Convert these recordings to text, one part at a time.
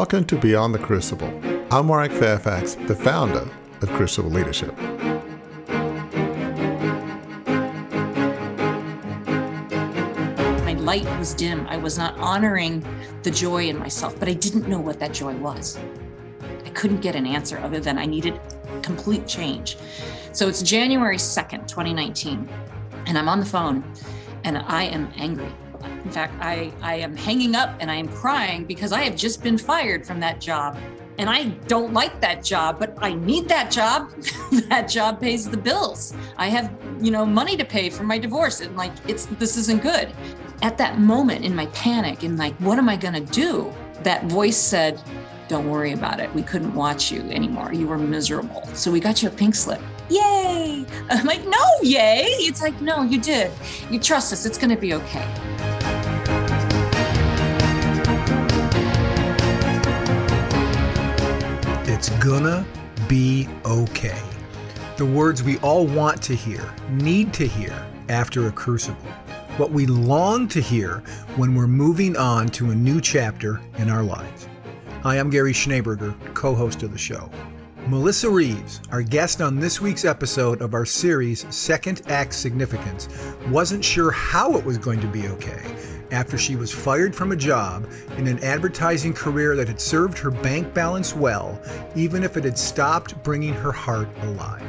Welcome to Beyond the Crucible. I'm Warwick Fairfax, the founder of Crucible Leadership. My light was dim. I was not honoring the joy in myself, but I didn't know what that joy was. I couldn't get an answer other than I needed complete change. So it's January 2nd, 2019, and I'm on the phone and I am angry. In fact, I, I am hanging up and I am crying because I have just been fired from that job. And I don't like that job, but I need that job. that job pays the bills. I have, you know, money to pay for my divorce. And like, it's this isn't good. At that moment in my panic, and like, what am I gonna do? That voice said, Don't worry about it. We couldn't watch you anymore. You were miserable. So we got you a pink slip yay. I'm like, no, yay. It's like, no, you did. You trust us. It's going to be okay. Gonna be okay. The words we all want to hear, need to hear after a crucible. What we long to hear when we're moving on to a new chapter in our lives. Hi, I'm Gary Schneeberger, co host of the show. Melissa Reeves, our guest on this week's episode of our series Second Act Significance, wasn't sure how it was going to be okay after she was fired from a job in an advertising career that had served her bank balance well, even if it had stopped bringing her heart alive.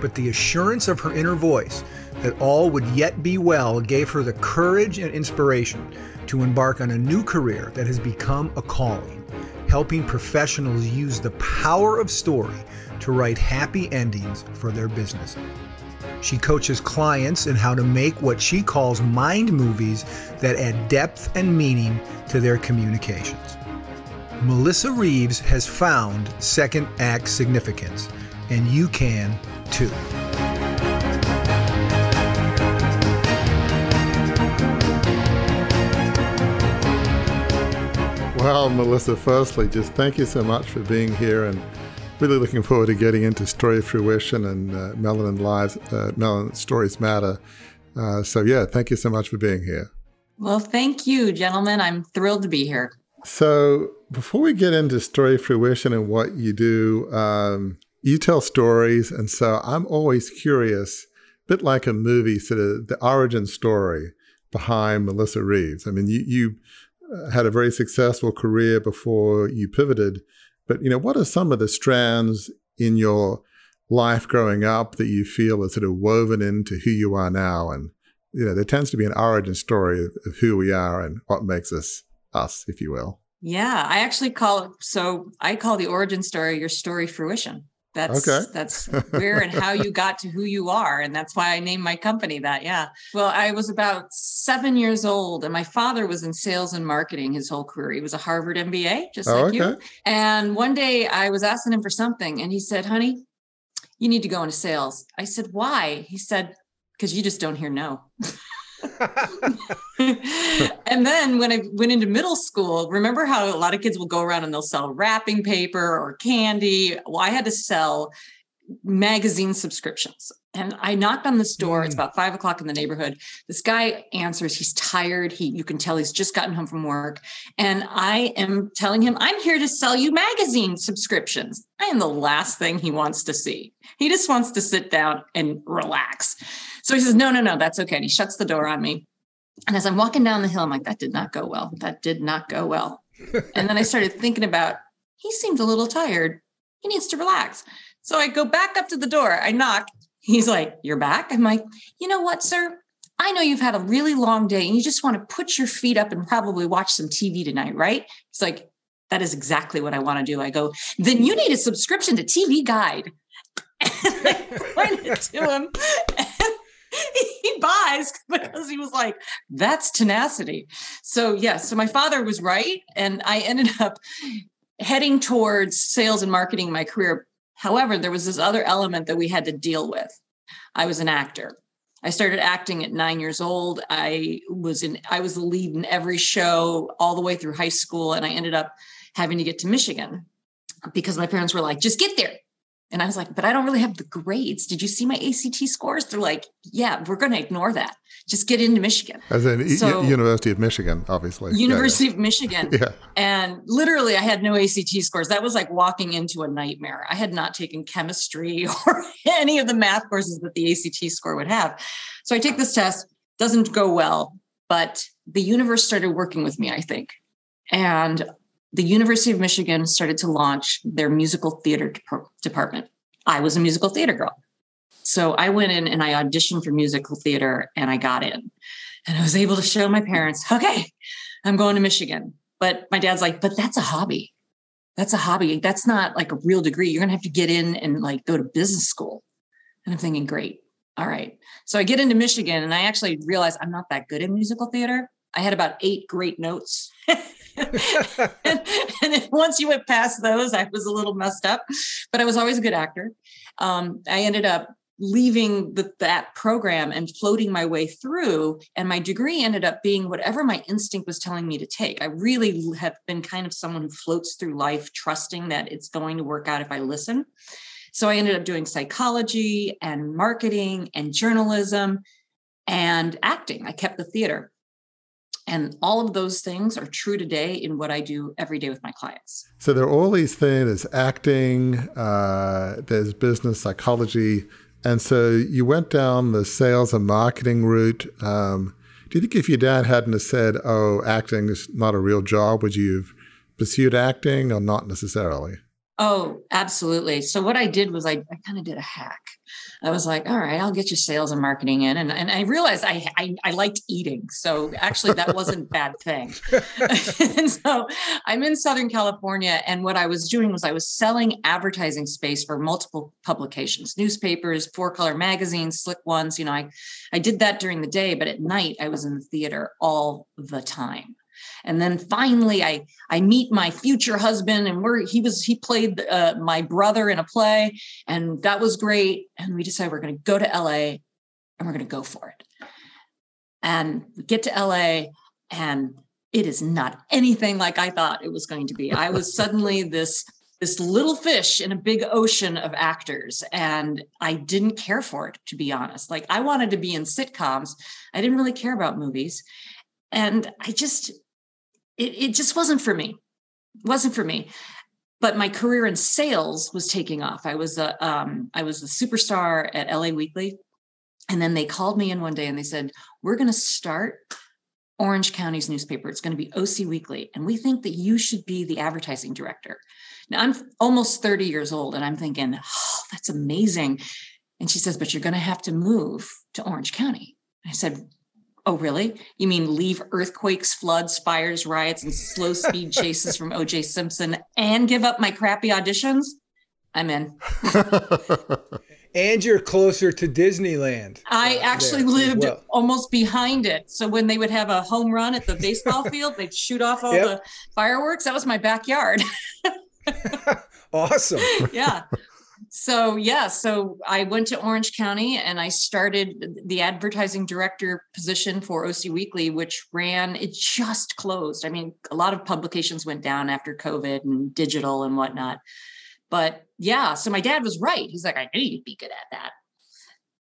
But the assurance of her inner voice that all would yet be well gave her the courage and inspiration to embark on a new career that has become a calling helping professionals use the power of story to write happy endings for their business. She coaches clients in how to make what she calls mind movies that add depth and meaning to their communications. Melissa Reeves has found second act significance, and you can too. Well, Melissa, firstly, just thank you so much for being here and really looking forward to getting into story fruition and uh, Melanin Lives, uh, Melanin Stories Matter. Uh, so, yeah, thank you so much for being here. Well, thank you, gentlemen. I'm thrilled to be here. So, before we get into story fruition and what you do, um, you tell stories. And so I'm always curious, a bit like a movie, sort of the origin story behind Melissa Reeves. I mean, you, you had a very successful career before you pivoted. But you know, what are some of the strands in your life growing up that you feel are sort of woven into who you are now? And you know, there tends to be an origin story of, of who we are and what makes us us, if you will. Yeah, I actually call it so I call the origin story your story fruition. That's okay. that's where and how you got to who you are. And that's why I named my company that. Yeah. Well, I was about seven years old and my father was in sales and marketing his whole career. He was a Harvard MBA, just oh, like okay. you. And one day I was asking him for something and he said, honey, you need to go into sales. I said, why? He said, because you just don't hear no. and then when I went into middle school, remember how a lot of kids will go around and they'll sell wrapping paper or candy? Well, I had to sell magazine subscriptions. And I knocked on this door. Mm. It's about five o'clock in the neighborhood. This guy answers. He's tired. He, you can tell he's just gotten home from work. And I am telling him, I'm here to sell you magazine subscriptions. I am the last thing he wants to see. He just wants to sit down and relax. So he says, No, no, no, that's okay. And he shuts the door on me. And as I'm walking down the hill, I'm like, That did not go well. That did not go well. and then I started thinking about, he seems a little tired. He needs to relax. So I go back up to the door. I knock. He's like, You're back? I'm like, You know what, sir? I know you've had a really long day and you just want to put your feet up and probably watch some TV tonight, right? He's like, That is exactly what I want to do. I go, Then you need a subscription to TV Guide. And I pointed to him. he buys because he was like, that's tenacity. So, yes, yeah, so my father was right. And I ended up heading towards sales and marketing my career. However, there was this other element that we had to deal with. I was an actor. I started acting at nine years old. I was in, I was the lead in every show all the way through high school. And I ended up having to get to Michigan because my parents were like, just get there And I was like, but I don't really have the grades. Did you see my ACT scores? They're like, yeah, we're going to ignore that. Just get into Michigan. As in so, University of Michigan, obviously. University yeah, yeah. of Michigan. yeah. And literally, I had no ACT scores. That was like walking into a nightmare. I had not taken chemistry or any of the math courses that the ACT score would have. So I take this test, doesn't go well, but the universe started working with me, I think. And the University of Michigan started to launch their musical theater department. I was a musical theater girl. So I went in and I auditioned for musical theater and I got in. And I was able to show my parents, okay, I'm going to Michigan. But my dad's like, but that's a hobby. That's a hobby. That's not like a real degree. You're going to have to get in and like go to business school. And I'm thinking, great. All right. So I get into Michigan and I actually realize I'm not that good in musical theater. I had about eight great notes. and, and once you went past those, I was a little messed up, but I was always a good actor. Um, I ended up leaving the, that program and floating my way through and my degree ended up being whatever my instinct was telling me to take. I really have been kind of someone who floats through life trusting that it's going to work out if i listen. So i ended up doing psychology and marketing and journalism and acting. I kept the theater and all of those things are true today in what I do every day with my clients. So there are all these things there's acting, uh, there's business psychology. And so you went down the sales and marketing route. Um, do you think if your dad hadn't said, oh, acting is not a real job, would you have pursued acting or not necessarily? Oh, absolutely. So what I did was I, I kind of did a hack. I was like, all right, I'll get you sales and marketing in. And, and I realized I, I, I liked eating. So actually that wasn't a bad thing. and so I'm in Southern California. And what I was doing was I was selling advertising space for multiple publications, newspapers, four color magazines, slick ones. You know, I, I did that during the day, but at night I was in the theater all the time and then finally i i meet my future husband and we're he was he played uh, my brother in a play and that was great. And we decided we're going to go to la and we're going to go for it. And we get to la and it is not anything like i thought it was going to be. I was suddenly this this little fish in a big ocean of actors and i didn't care for it to be honest. Like i wanted to be in sitcoms. I didn't really care about movies. And i just it, it just wasn't for me. It wasn't for me. But my career in sales was taking off. I was a um, I was a superstar at LA Weekly, and then they called me in one day and they said, "We're going to start Orange County's newspaper. It's going to be OC Weekly, and we think that you should be the advertising director." Now I'm almost 30 years old, and I'm thinking, "Oh, that's amazing." And she says, "But you're going to have to move to Orange County." I said, Oh, really? You mean leave earthquakes, floods, fires, riots, and slow speed chases from OJ Simpson and give up my crappy auditions? I'm in. and you're closer to Disneyland. I uh, actually lived well. almost behind it. So when they would have a home run at the baseball field, they'd shoot off all yep. the fireworks. That was my backyard. awesome. yeah so yeah so i went to orange county and i started the advertising director position for oc weekly which ran it just closed. I mean a lot of publications went down after covid and digital and whatnot. But yeah so my dad was right. He's like i knew you'd be good at that.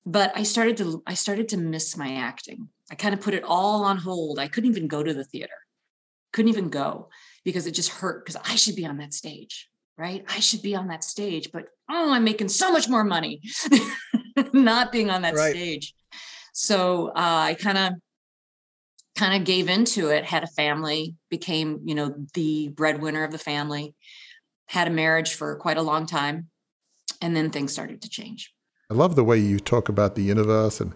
But i started to i started to miss my acting. I kind of put it all on hold. I couldn't even go to the theater. Couldn't even go because it just hurt because i should be on that stage right? I should be on that stage, but oh, I'm making so much more money not being on that right. stage. So uh, I kind of kind of gave into it, had a family, became, you know, the breadwinner of the family, had a marriage for quite a long time, and then things started to change. I love the way you talk about the universe and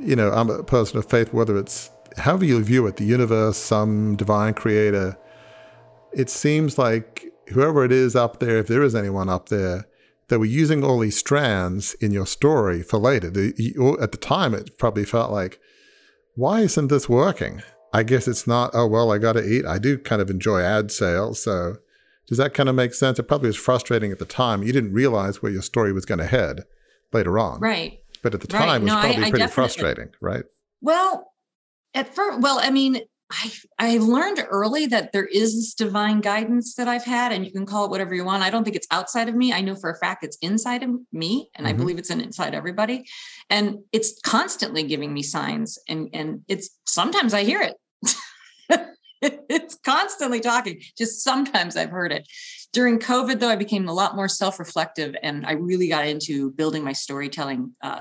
you know, I'm a person of faith, whether it's however you view it, the universe, some divine creator, it seems like whoever it is up there, if there is anyone up there, that were using all these strands in your story for later. The, at the time, it probably felt like, why isn't this working? I guess it's not, oh, well, I got to eat. I do kind of enjoy ad sales. So does that kind of make sense? It probably was frustrating at the time. You didn't realize where your story was going to head later on. Right. But at the time, right. it was probably I, I pretty frustrating, right? Well, at first, well, I mean, I I learned early that there is this divine guidance that I've had, and you can call it whatever you want. I don't think it's outside of me. I know for a fact it's inside of me, and mm-hmm. I believe it's in inside everybody. And it's constantly giving me signs, and and it's sometimes I hear it. it's constantly talking. Just sometimes I've heard it. During COVID, though, I became a lot more self-reflective, and I really got into building my storytelling uh,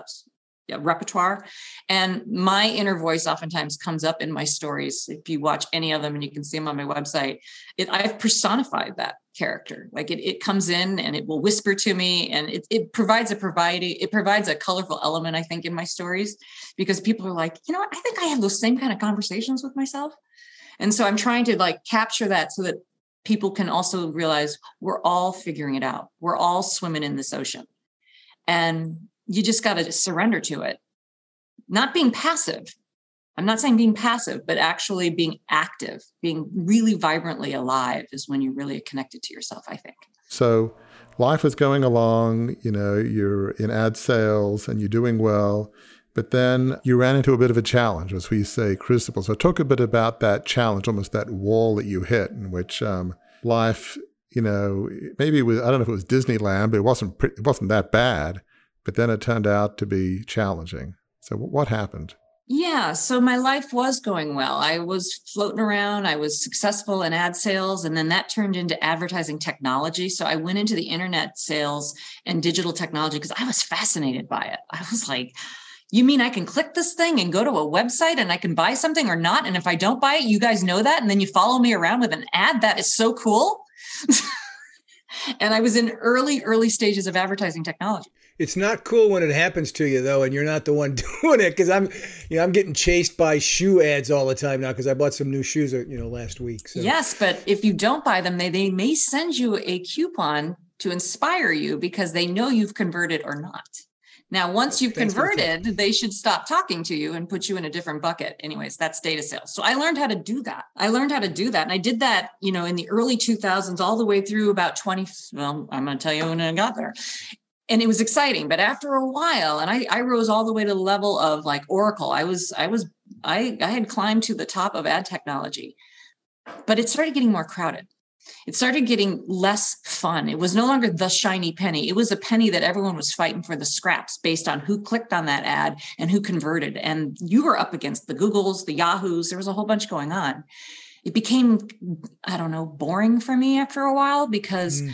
repertoire. And my inner voice oftentimes comes up in my stories. If you watch any of them and you can see them on my website, it, I've personified that character. Like it, it comes in and it will whisper to me and it, it provides a providing, it provides a colorful element, I think, in my stories because people are like, you know, I think I have those same kind of conversations with myself. And so I'm trying to like capture that so that people can also realize we're all figuring it out. We're all swimming in this ocean. And you just got to surrender to it. Not being passive. I'm not saying being passive, but actually being active, being really vibrantly alive is when you're really connected to yourself, I think. So life is going along, you know, you're in ad sales and you're doing well, but then you ran into a bit of a challenge, as we say, crucible. So talk a bit about that challenge, almost that wall that you hit in which um, life, you know, maybe it was, I don't know if it was Disneyland, but it wasn't, it wasn't that bad but then it turned out to be challenging. So, what happened? Yeah, so my life was going well. I was floating around, I was successful in ad sales, and then that turned into advertising technology. So I went into the internet sales and digital technology because I was fascinated by it. I was like, you mean I can click this thing and go to a website and I can buy something or not? And if I don't buy it, you guys know that. And then you follow me around with an ad. That is so cool. and I was in early, early stages of advertising technology. It's not cool when it happens to you though, and you're not the one doing it. Because I'm, you know, I'm getting chased by shoe ads all the time now because I bought some new shoes, uh, you know, last week. So. Yes, but if you don't buy them, they they may send you a coupon to inspire you because they know you've converted or not. Now, once you've Thanks converted, they should stop talking to you and put you in a different bucket. Anyways, that's data sales. So I learned how to do that. I learned how to do that. And I did that, you know, in the early 2000s, all the way through about 20. Well, I'm going to tell you when I got there and it was exciting but after a while and I, I rose all the way to the level of like oracle. I was i was i i had climbed to the top of ad technology but it started getting more crowded. It started getting less fun. It was no longer the shiny penny. It was a penny that everyone was fighting for the scraps based on who clicked on that ad and who converted. And you were up against the googles the yahoos. There was a whole bunch going on. It became i don't know boring for me after a while because mm.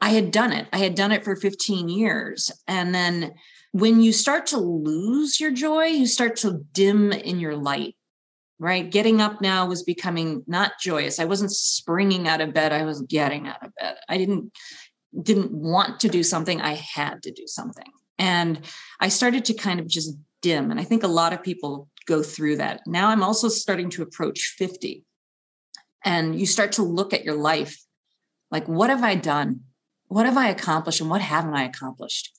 I had done it. I had done it for 15 years. And then when you start to lose your joy, you start to dim in your light, right? Getting up now was becoming not joyous. I wasn't springing out of bed. I was getting out of bed. I didn't didn't want to do something. I had to do something. And I started to kind of just dim. And I think a lot of people go through that. Now I'm also starting to approach 50. And you start to look at your life like, what have I done? What have I accomplished and what haven't I accomplished?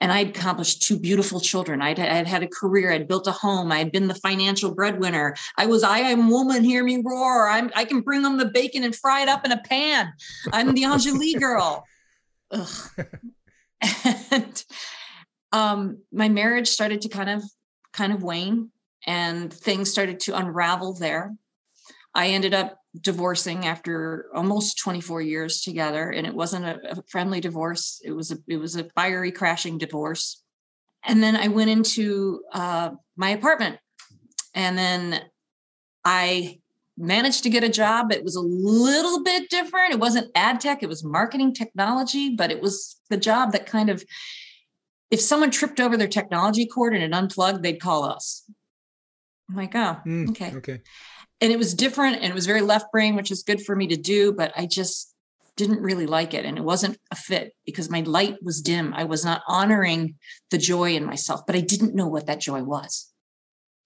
And I'd accomplished two beautiful children. I'd, I'd had a career. I'd built a home. I'd been the financial breadwinner. I was, I am woman, hear me roar. I'm, I can bring them the bacon and fry it up in a pan. I'm the Enjoli girl. and um, my marriage started to kind of, kind of wane and things started to unravel there. I ended up divorcing after almost 24 years together and it wasn't a, a, friendly divorce it was a it was a fiery crashing divorce. And then i went into uh, my apartment and then i managed to get a job. It was a little bit different. It wasn't ad tech it was marketing technology but it was the job that kind of if someone tripped over their technology cord and it unplugged they'd call us. I'm like oh mm, okay. okay and it was different and it was very left brain which is good for me to do but i just didn't really like it and it wasn't a fit because my light was dim. I was not honoring the joy in myself but i didn't know what that joy was.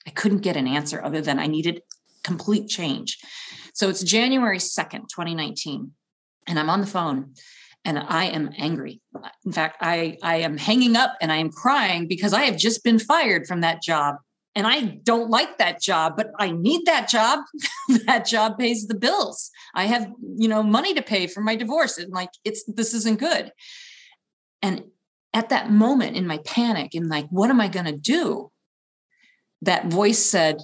I couldn't get an answer other than i needed complete change. So it's january 2nd 2019 and i'm on the phone and i am angry. In fact i i am hanging up and i am crying because i have just been fired from that job and I don't like that job, but I need that job. that job pays the bills. I have, you know, money to pay for my divorce. And like, it's this isn't good. And at that moment in my panic, and like, what am I going to do? That voice said,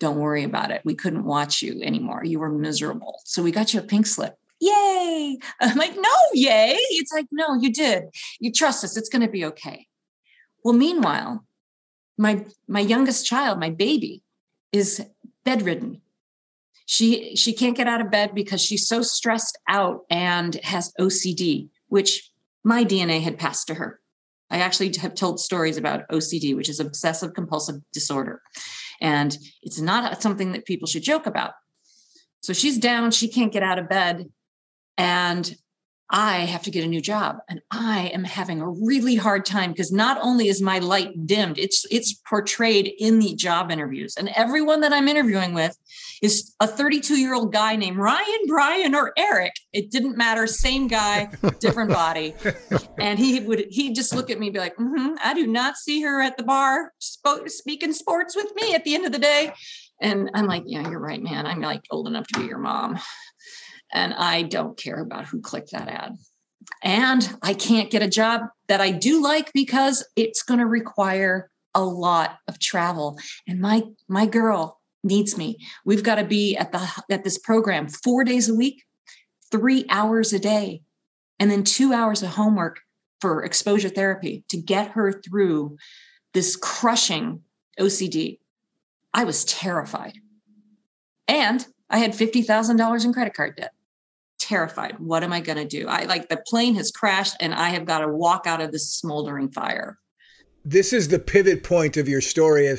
Don't worry about it. We couldn't watch you anymore. You were miserable. So we got you a pink slip. Yay. I'm like, no, yay. It's like, no, you did. You trust us. It's going to be okay. Well, meanwhile, my my youngest child, my baby, is bedridden. She she can't get out of bed because she's so stressed out and has OCD, which my DNA had passed to her. I actually have told stories about OCD, which is obsessive compulsive disorder. And it's not something that people should joke about. So she's down, she can't get out of bed. And I have to get a new job and I am having a really hard time because not only is my light dimmed, it's it's portrayed in the job interviews. And everyone that I'm interviewing with is a 32-year-old guy named Ryan, Brian, or Eric. It didn't matter, same guy, different body. And he would he just look at me and be like, mm-hmm, I do not see her at the bar sp- speaking sports with me at the end of the day. And I'm like, yeah, you're right, man. I'm like old enough to be your mom. And I don't care about who clicked that ad. And I can't get a job that I do like because it's going to require a lot of travel. And my my girl needs me. We've got to be at the at this program 4 days a week, 3 hours a day, and then 2 hours of homework for exposure therapy to get her through this crushing OCD. I was terrified. And I had $50,000 in credit card debt terrified. What am I going to do? I like the plane has crashed and I have got to walk out of this smoldering fire. This is the pivot point of your story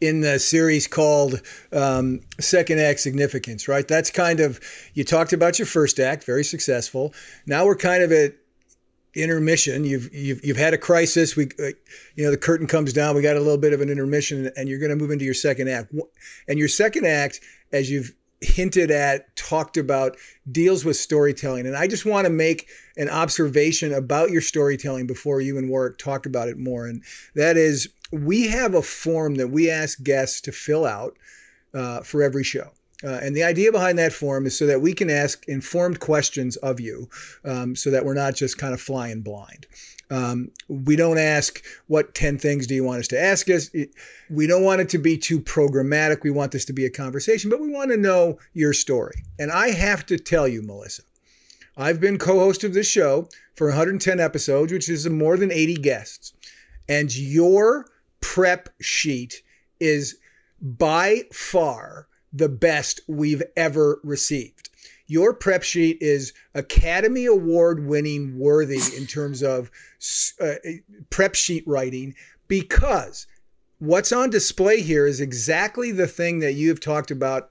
in the series called um, Second Act Significance, right? That's kind of, you talked about your first act, very successful. Now we're kind of at intermission. You've, you've, you've had a crisis. We, uh, you know, the curtain comes down. We got a little bit of an intermission and you're going to move into your second act. And your second act, as you've hinted at, talked about, deals with storytelling. And I just want to make an observation about your storytelling before you and Warwick talk about it more. And that is, we have a form that we ask guests to fill out uh, for every show. Uh, and the idea behind that form is so that we can ask informed questions of you um, so that we're not just kind of flying blind. Um, we don't ask what 10 things do you want us to ask us. We don't want it to be too programmatic. We want this to be a conversation, but we want to know your story. And I have to tell you, Melissa, I've been co host of this show for 110 episodes, which is more than 80 guests. And your prep sheet is by far the best we've ever received your prep sheet is Academy Award winning worthy in terms of uh, prep sheet writing because what's on display here is exactly the thing that you've talked about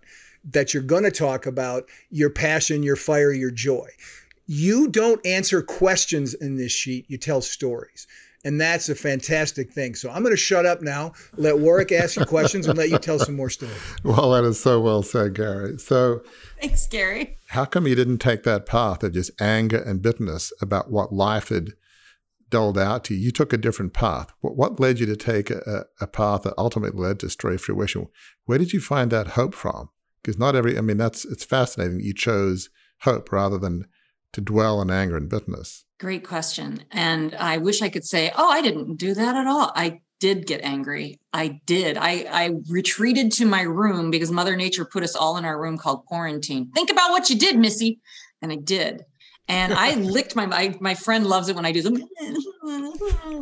that you're going to talk about your passion, your fire, your joy. You don't answer questions in this sheet, you tell stories. And that's a fantastic thing. So I'm going to shut up now, let Warwick ask you questions, and let you tell some more stories. Well, that is so well said, Gary. So thanks, Gary. How come you didn't take that path of just anger and bitterness about what life had doled out to you? You took a different path. What, what led you to take a, a path that ultimately led to story fruition? Where did you find that hope from? Because not every, I mean, that's it's fascinating. You chose hope rather than to dwell in anger and bitterness. Great question. And I wish I could say, oh, I didn't do that at all. I did get angry. I did. I, I retreated to my room because Mother Nature put us all in our room called quarantine. Think about what you did, Missy. And I did. And I licked my, my my friend loves it when I do them.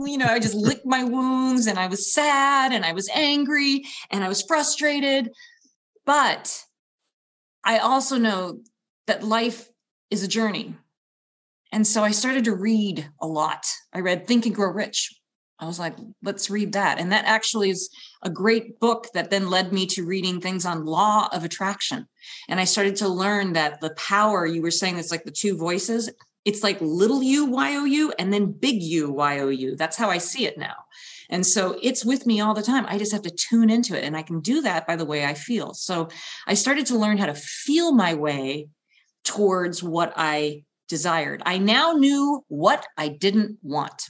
You know, I just licked my wounds and I was sad and I was angry and I was frustrated. But I also know that life is a journey and so I started to read a lot. I read Think and Grow Rich. I was like, let's read that. And that actually is a great book that then led me to reading things on law of attraction. And I started to learn that the power you were saying, it's like the two voices. It's like little u y o u and then big u y o u. That's how I see it now. And so it's with me all the time. I just have to tune into it. And I can do that by the way I feel. So I started to learn how to feel my way towards what I desired. I now knew what I didn't want.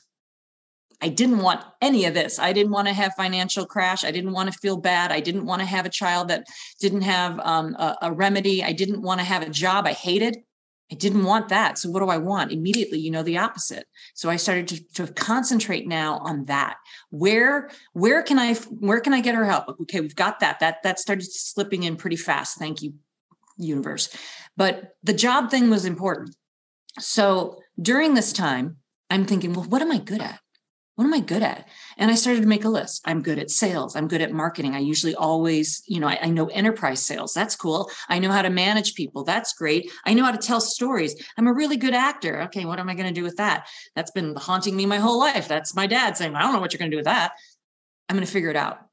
I didn't want any of this. I didn't want to have financial crash. I didn't want to feel bad. I didn't want to have a child that didn't have um, a, a remedy. I didn't want to have a job I hated. I didn't want that. So what do I want? Immediately, you know, the opposite. So I started to, to concentrate now on that. Where, where can I, where can I get her help? Okay, we've got that. That, that started slipping in pretty fast. Thank you, universe. But the job thing was important. So during this time, I'm thinking, well, what am I good at? what am I good at? And I started to make a list. I'm good at sales. I'm good at marketing. I usually always, you know, I, I, know enterprise sales. That's cool. I know how to manage people. That's great. I know how to tell stories. I'm a really good actor. Okay, what am I going to do with that? That's been haunting me my whole life. That's my dad saying, I don't know what you're going to do with that. I'm going to figure it out.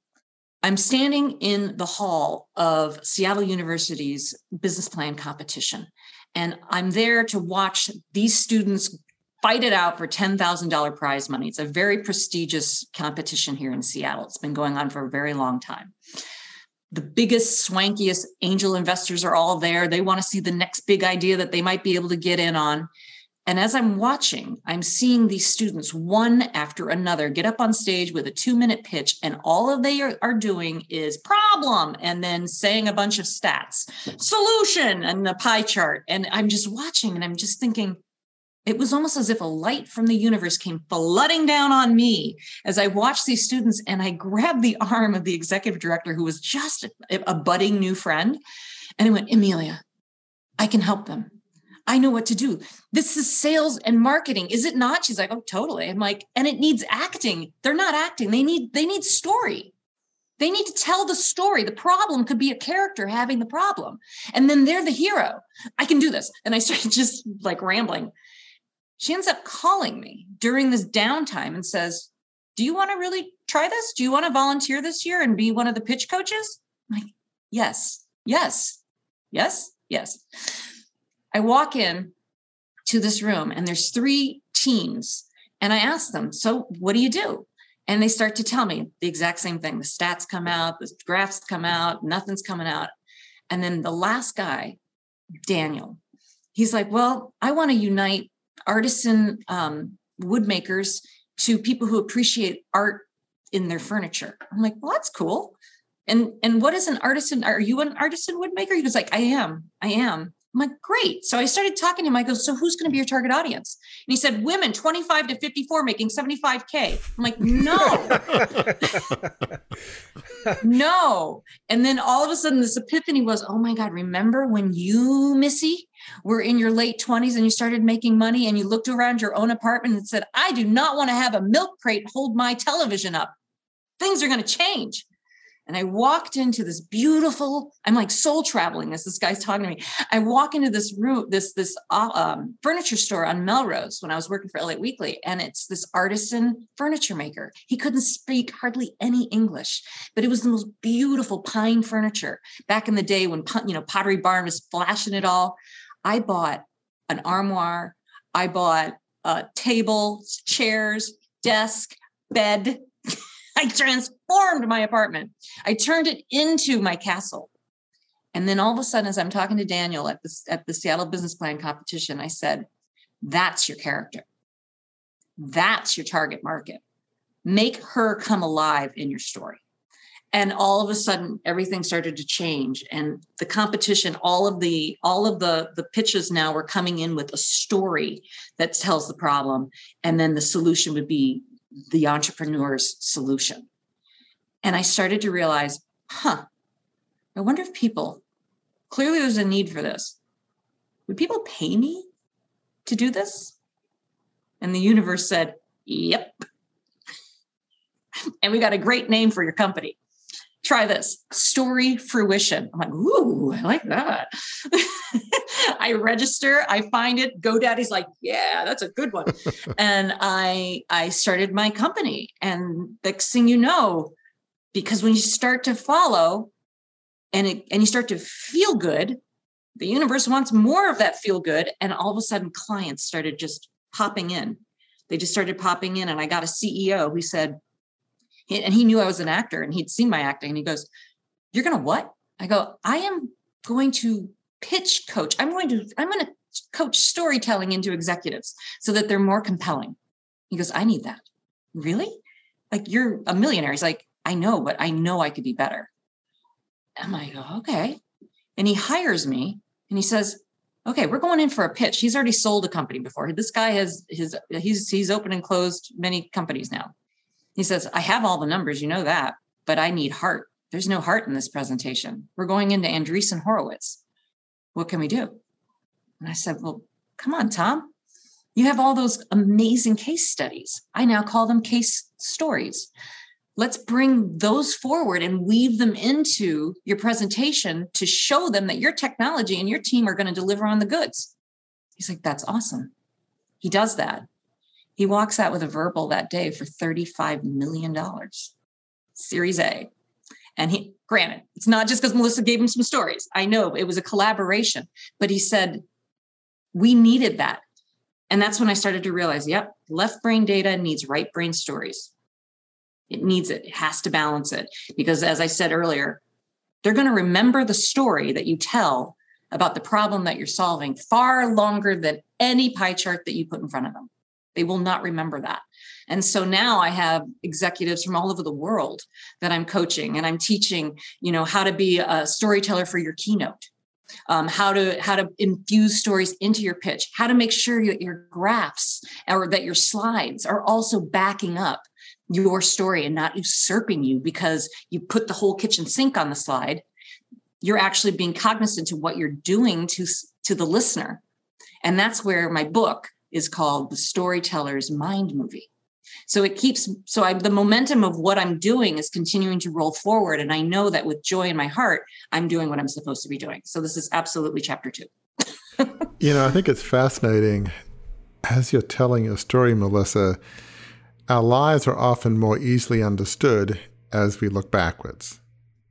I'm standing in the hall of Seattle University's business plan competition. And I'm there to watch these students fight it out for $10,000 prize money. It's a very prestigious competition here in Seattle. It's been going on for a very long time. The biggest, swankiest angel investors are all there. They want to see the next big idea that they might be able to get in on. And as I'm watching, I'm seeing these students one after another get up on stage with a two minute pitch, and all of they are, are, doing is problem and then saying a bunch of stats, solution, and the pie chart. And I'm just watching and I'm just thinking, it was almost as if a light from the universe came flooding down on me as I watched these students and I grabbed the arm of the executive director who was just a, a budding new friend. And I went, Amelia, I can help them. I know what to do. This is sales and marketing, is it not? She's like, oh, totally. I'm like, and it needs acting. They're not acting. They need they need story. They need to tell the story. The problem could be a character having the problem, and then they're the hero. I can do this. And I started just like rambling. She ends up calling me during this downtime and says, Do you want to really try this? Do you want to volunteer this year and be one of the pitch coaches? I'm like, Yes, yes, yes, yes. I walk in to this room and there's three teams. And I ask them, So what do you do? And they start to tell me the exact same thing. The stats come out, the graphs come out, nothing's coming out. And then the last guy, Daniel, he's like, Well, I want to unite artisan um, woodmakers to people who appreciate art in their furniture. I'm like, well, that's cool. And and what is an artisan? Are you an artisan woodmaker? He was like, I am. I am. I'm like, great. So I started talking to him. I go, so who's going to be your target audience? And he said, women 25 to 54 making 75K. I'm like, no. no. And then all of a sudden, this epiphany was, oh my God, remember when you, Missy, were in your late 20s and you started making money and you looked around your own apartment and said, I do not want to have a milk crate hold my television up. Things are going to change. And I walked into this beautiful, I'm like soul traveling as this guy's talking to me. I walk into this room, this, this uh, um, furniture store on Melrose when I was working for LA Weekly. And it's this artisan furniture maker. He couldn't speak hardly any English, but it was the most beautiful pine furniture back in the day when, you know, Pottery Barn was flashing it all. I bought an armoire. I bought a table, chairs, desk, bed. I transformed my apartment. I turned it into my castle. And then all of a sudden, as I'm talking to Daniel at the, at the Seattle Business Plan competition, I said, That's your character. That's your target market. Make her come alive in your story. And all of a sudden, everything started to change. And the competition, all of the all of the the pitches now were coming in with a story that tells the problem, and then the solution would be the entrepreneur's solution. And I started to realize, huh, I wonder if people, clearly there's a need for this. Would people pay me to do this? And the universe said, yep. and we got a great name for your company. Try this story fruition. I'm like, ooh, I like that. I register, I find it. GoDaddy's like, yeah, that's a good one. and I I started my company. And next thing you know, because when you start to follow and it, and you start to feel good, the universe wants more of that feel good. And all of a sudden, clients started just popping in. They just started popping in. And I got a CEO who said, and he knew I was an actor and he'd seen my acting. And he goes, You're going to what? I go, I am going to pitch coach. I'm going to I'm going to coach storytelling into executives so that they're more compelling. He goes, I need that. Really? Like you're a millionaire. He's like, I know, but I know I could be better. I'm okay. And he hires me and he says, okay, we're going in for a pitch. He's already sold a company before. This guy has his he's he's opened and closed many companies now. He says, I have all the numbers, you know that, but I need heart. There's no heart in this presentation. We're going into Andreessen Horowitz. What can we do? And I said, Well, come on, Tom. You have all those amazing case studies. I now call them case stories. Let's bring those forward and weave them into your presentation to show them that your technology and your team are going to deliver on the goods. He's like, That's awesome. He does that. He walks out with a verbal that day for $35 million, Series A. And he, granted, it's not just because Melissa gave him some stories. I know it was a collaboration, but he said, we needed that. And that's when I started to realize, yep, left brain data needs right brain stories. It needs it. It has to balance it. Because as I said earlier, they're going to remember the story that you tell about the problem that you're solving far longer than any pie chart that you put in front of them. They will not remember that. And so now I have executives from all over the world that I'm coaching and I'm teaching, you know, how to be a storyteller for your keynote. Um, how to how to infuse stories into your pitch how to make sure that your graphs or that your slides are also backing up your story and not usurping you because you put the whole kitchen sink on the slide you're actually being cognizant to what you're doing to to the listener and that's where my book is called the storyteller's mind movie. So it keeps so i the momentum of what i'm doing is continuing to roll forward and i know that with joy in my heart i'm doing what i'm supposed to be doing. So this is absolutely chapter two. You know i think it's fascinating as you're telling your story melissa our lives are often more easily understood as we look backwards.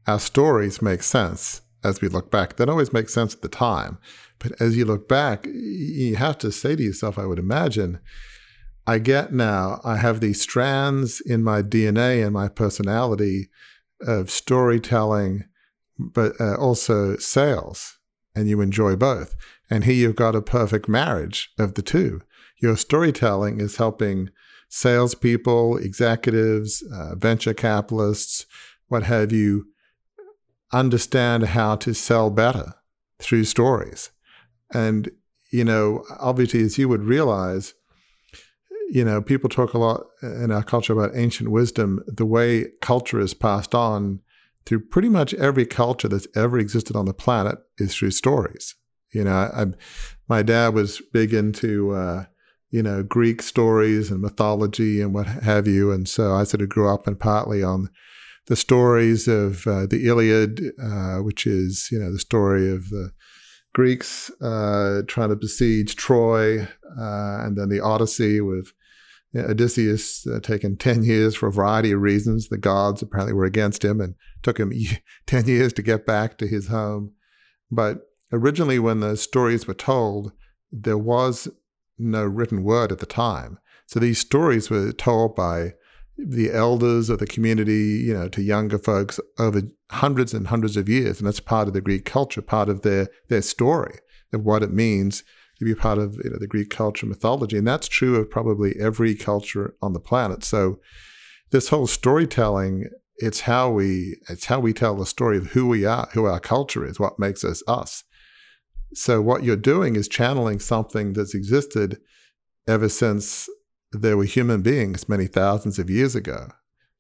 Our stories make sense as we look back. They don't always make sense at the time but as you look back you have to say to yourself i would imagine I get now, I have these strands in my DNA and my personality of storytelling, but uh, also sales, and you enjoy both. And here you've got a perfect marriage of the two. Your storytelling is helping salespeople, executives, uh, venture capitalists, what have you, understand how to sell better through stories. And, you know, obviously, as you would realize, you know, people talk a lot in our culture about ancient wisdom. The way culture is passed on through pretty much every culture that's ever existed on the planet is through stories. You know, I, my dad was big into, uh, you know, Greek stories and mythology and what have you. And so I sort of grew up and partly on the stories of uh, the Iliad, uh, which is, you know, the story of the Greeks uh, trying to besiege Troy, uh, and then the Odyssey with Odysseus uh, taken 10 years for a variety of reasons. The gods apparently were against him and took him 10 years to get back to his home. But originally, when the stories were told, there was no written word at the time. So these stories were told by the elders of the community, you know, to younger folks over hundreds and hundreds of years. And that's part of the Greek culture, part of their, their story of what it means to be part of you know, the Greek culture mythology. And that's true of probably every culture on the planet. So this whole storytelling, it's how we it's how we tell the story of who we are, who our culture is, what makes us us. So what you're doing is channeling something that's existed ever since there were human beings many thousands of years ago.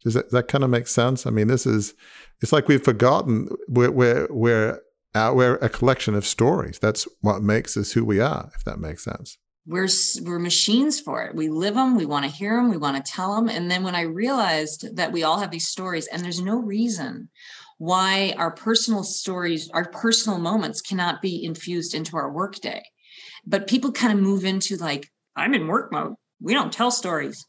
Does that, that kind of make sense? I mean, this is, it's like we've forgotten we're, we're, we're we're a collection of stories. That's what makes us who we are, if that makes sense. We're we're machines for it. We live them. We want to hear them. We want to tell them. And then when I realized that we all have these stories, and there's no reason why our personal stories, our personal moments, cannot be infused into our workday. But people kind of move into like, I'm in work mode. We don't tell stories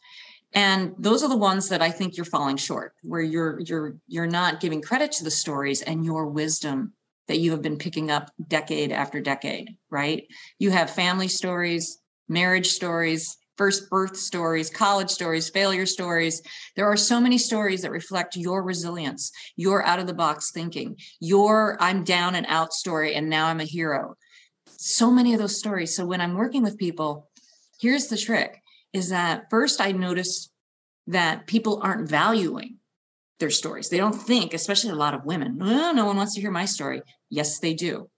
and those are the ones that i think you're falling short where you're you're you're not giving credit to the stories and your wisdom that you have been picking up decade after decade, right? You have family stories, marriage stories, first birth stories, college stories, failure stories. There are so many stories that reflect your resilience, your out of the box thinking, your I'm down and out story, and now I'm a hero. So many of those stories. So when I'm working with people, here's the trick is that first I notice that people aren't valuing their stories. They don't think, especially a lot of women, oh, no one wants to hear my story. Yes, they do,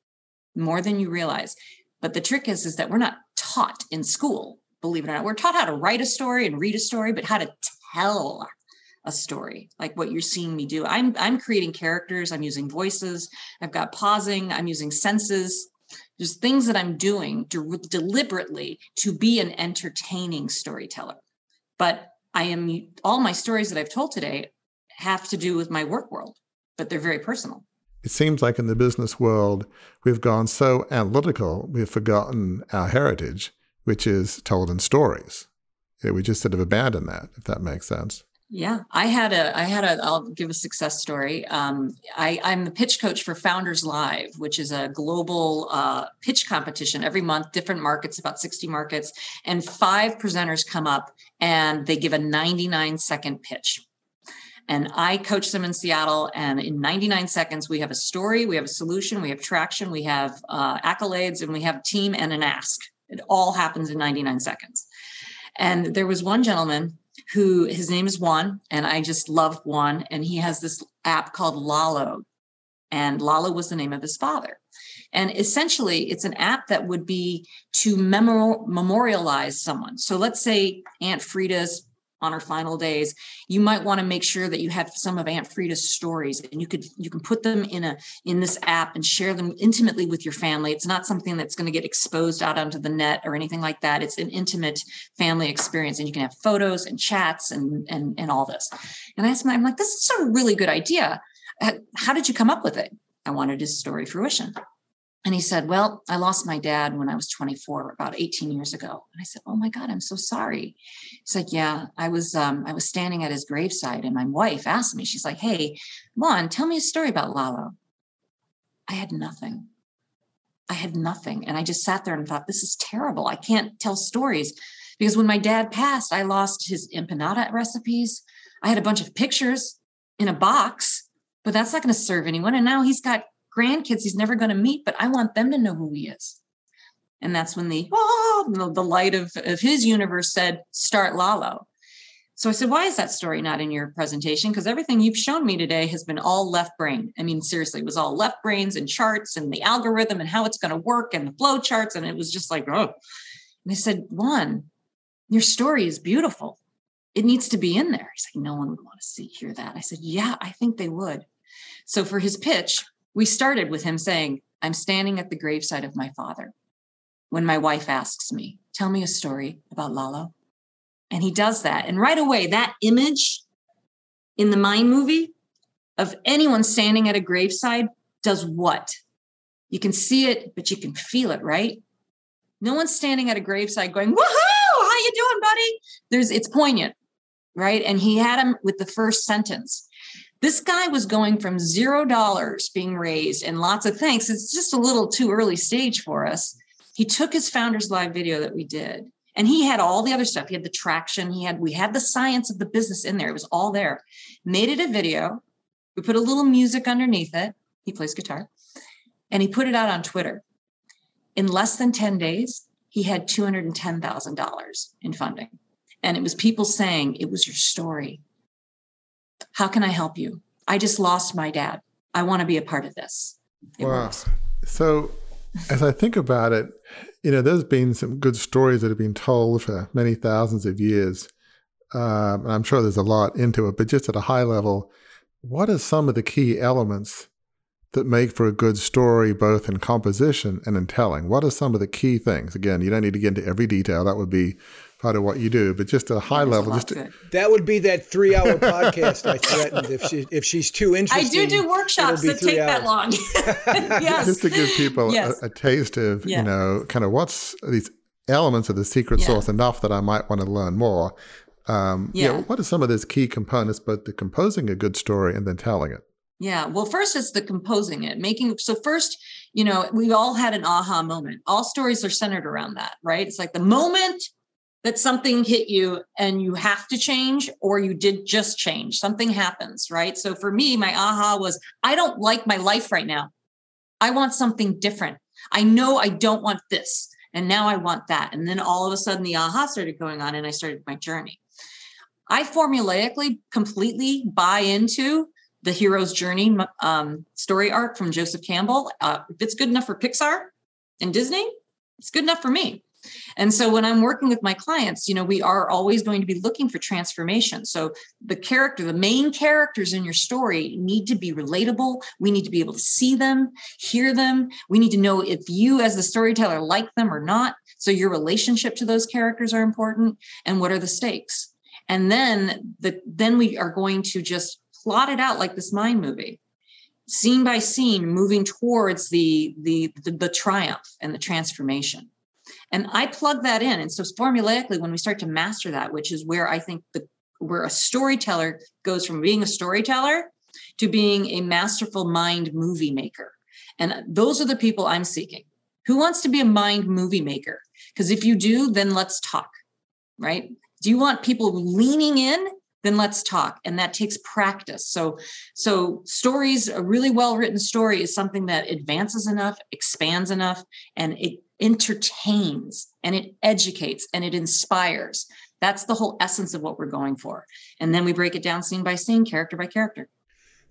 more than you realize. But the trick is, is that we're not taught in school, believe it or not. We're taught how to write a story and read a story, but how to tell a story like what you're seeing me do i'm i'm creating characters i'm using voices i've got pausing i'm using senses there's things that i'm doing de- deliberately to be an entertaining storyteller. But i am all my stories that i've told today have to do with my work world but they're very personal. It seems like in the business world we've gone so analytical we've forgotten our heritage which is told in stories. We just sort of abandon that if that makes sense yeah, I had a, I had a, I'll give a success story. Um, I, I'm the pitch coach for Founders Live, which is a global uh, pitch competition every month, different markets, about 60 markets, and five presenters come up and they give a 99 second pitch. And I coach them in Seattle. And in 99 seconds, we have a story, we have a solution, we have traction, we have uh, accolades, and we have team and an ask. It all happens in 99 seconds. And there was one gentleman who his name is Juan, and I just love Juan. And he has this app called Lalo, and Lalo was the name of his father. And essentially, it's an app that would be to memorialize someone. So let's say Aunt Frida's on her final days you might want to make sure that you have some of aunt frida's stories and you could you can put them in a in this app and share them intimately with your family. It's not something that's going to get exposed out onto the net or anything like that. It's an intimate family experience and you can have photos and chats and and and all this. And i asked him i'm like this is a really good idea. How did you come up with it? I wanted his story fruition and he said, Well, I lost my dad when I was 24, about 18 years ago. And I said, Oh my God, I'm so sorry. He's like, Yeah, I was um, I was standing at his graveside, and my wife asked me, she's like, Hey, Juan, tell me a story about Lalo. I had nothing. I had nothing. And I just sat there and thought, this is terrible. I can't tell stories. Because when my dad passed, I lost his empanada recipes. I had a bunch of pictures in a box, but that's not going to serve anyone. And now he's got grandkids he's never going to meet, but I want them to know who he is. And that's when the oh, the light of, of his universe said, start Lalo. So I said, why is that story not in your presentation? Because everything you've shown me today has been all left brain. I mean, seriously, it was all left brains and charts and the algorithm and how it's going to work and the flow charts. And it was just like, oh. And I said, Juan, your story is beautiful. It needs to be in there. He's like, no one would want to see hear that. I said, yeah, I think they would. So for his pitch, we started with him saying, I'm standing at the graveside of my father. When my wife asks me, Tell me a story about Lalo. And he does that. And right away, that image in the Mind movie of anyone standing at a graveside does what? You can see it, but you can feel it, right? No one's standing at a graveside going, Woohoo! How you doing, buddy? There's it's poignant, right? And he had him with the first sentence. This guy was going from zero dollars being raised and lots of thanks. It's just a little too early stage for us. He took his founders live video that we did and he had all the other stuff. He had the traction, he had we had the science of the business in there. It was all there. Made it a video. We put a little music underneath it. He plays guitar. And he put it out on Twitter. In less than 10 days, he had $210,000 in funding. And it was people saying, It was your story. How can I help you? I just lost my dad. I want to be a part of this. It wow. Works. So, as I think about it, you know, there's been some good stories that have been told for many thousands of years. Um, and I'm sure there's a lot into it, but just at a high level, what are some of the key elements that make for a good story, both in composition and in telling? What are some of the key things? Again, you don't need to get into every detail. That would be part of what you do, but just a high level. Just to, that would be that three hour podcast I threatened. If she if she's too interested, I do do workshops that take hours. that long. yes. Just to give people yes. a, a, taste of yeah. you know kind of what's these elements of the secret yeah. sauce enough that I might want to learn more. Um, yeah. what are some of those key components, both the composing a good story and then telling it? Yeah. Well, first it's the composing it, making so first, you know, we all had an aha moment. All stories are centered around that, right? It's like the moment that something hit you and you have to change or you did just change. Something happens right? So for me my aha was i don't like my life right now. I want something different. I know i don't want this and now i want that. And then all of a sudden the aha started going on and i started my journey. I formulaically completely buy into the hero's journey um, story arc from joseph campbell. Uh, if it's good enough for pixar and disney It's good enough for me. And so when I'm working with my clients, you know, we are always going to be looking for transformation. So the character, the main characters in your story need to be relatable. We need to be able to see them, hear them. We need to know if you as the storyteller like them or not. So your relationship to those characters are important and what are the stakes? And then the then we are going to just plot it out like this mind movie scene by scene moving towards the, the the the, triumph and the transformation and i plug that in. And so formulaically when we start to master that which is where i think the where a storyteller goes from being a storyteller to being a masterful mind movie maker. And those are the people i'm seeking. Who wants to be a mind movie maker? Because if you do then let's talk right? Do you want people leaning in? Then let's talk. And that takes practice. So so stories a really well written story is something that advances enough expands enough and it entertains and it educates and it inspires. That's the whole essence of what we're going for. And then we break it down scene by scene character by character.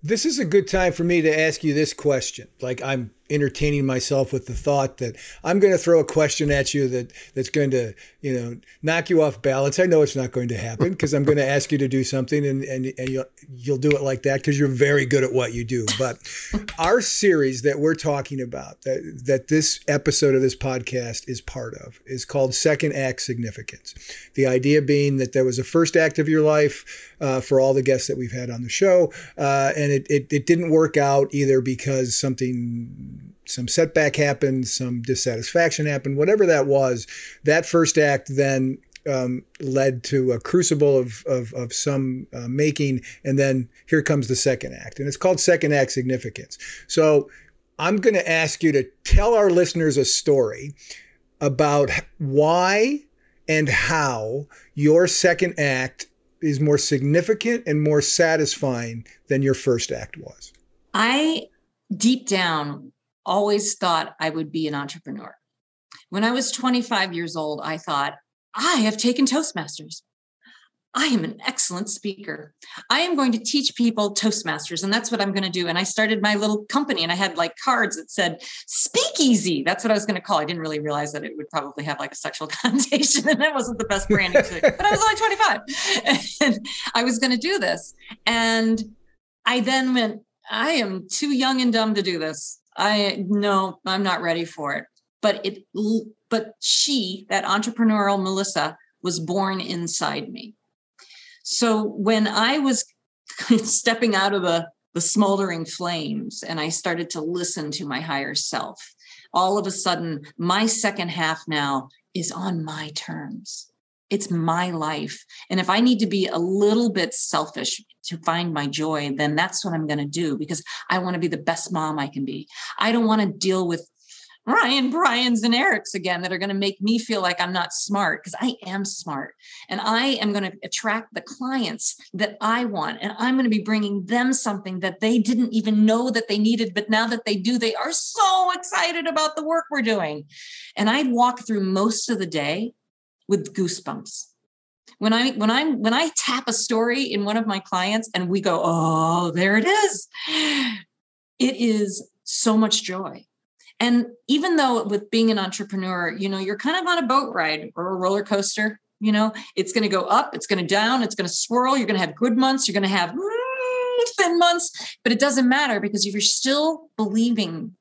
This is a good time for me to ask you this question. Like i'm entertaining myself with the thought that I'm going to throw a question at you that that's going to, you know, knock you off balance. I know it's not going to happen because I'm going to ask you to do something and, and, and you'll, you'll do it like that because you're very good at what you do. But our series that we're talking about, that, that this episode of this podcast is part of, is called Second Act Significance. The idea being that there was a first act of your life uh, for all the guests that we've had on the show, uh, and it, it, it didn't work out either because something some setback happened, some dissatisfaction happened, whatever that was, that first act then um, led to a crucible of, of, of some uh, making. And then here comes the second act. And it's called second act significance. So I'm going to ask you to tell our listeners a story about why and how your second act is more significant and more satisfying than your first act was. I deep down always thought I would be an entrepreneur. When I was 25 years old, I thought, I have taken Toastmasters. I am an excellent speaker. I am going to teach people Toastmasters, and that's what I'm going to do. And I started my little company, and I had like cards that said "Speakeasy." That's what I was going to call. I didn't really realize that it would probably have like a sexual connotation, and that wasn't the best branding. but I was only 25, and I was going to do this. And I then went, "I am too young and dumb to do this. I no, I'm not ready for it. But it but she, that entrepreneurial Melissa, was born inside me. So when I was stepping out of the the smoldering flames and I started to listen to my higher self, all of a sudden my second half now is on my terms. It's my life. And if I need to be a little bit selfish to find my joy, then that's what I'm going to do because I want to be the best mom I can be. I don't want to deal with Ryan, Brian's, and Eric's again that are going to make me feel like I'm not smart because I am smart. And I am going to attract the clients that I want. And I'm going to be bringing them something that they didn't even know that they needed. But now that they do, they are so excited about the work we're doing. And I walk through most of the day with goosebumps. When i when i'm when i tap a story in one of my clients and we go oh there it is. It is so much joy. And even though with being an entrepreneur you know you're kind of on a boat ride or a roller coaster you know it's going to go up it's going to down it's going to swirl you're going to have good months you're going to have mm, thin months but it doesn't matter because if you're still believing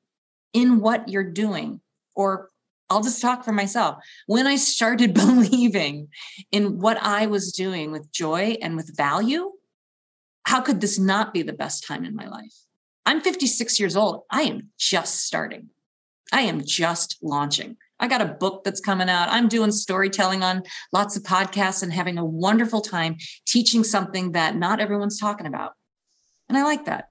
in what you're doing or I'll just talk for myself. When I started believing in what I was doing with joy and with value, how could this not be the best time in my life? I'm 56 years old. I am just starting. I am just launching. I got a book that's coming out. I'm doing storytelling on lots of podcasts and having a wonderful time teaching something that not everyone's talking about. And I like that.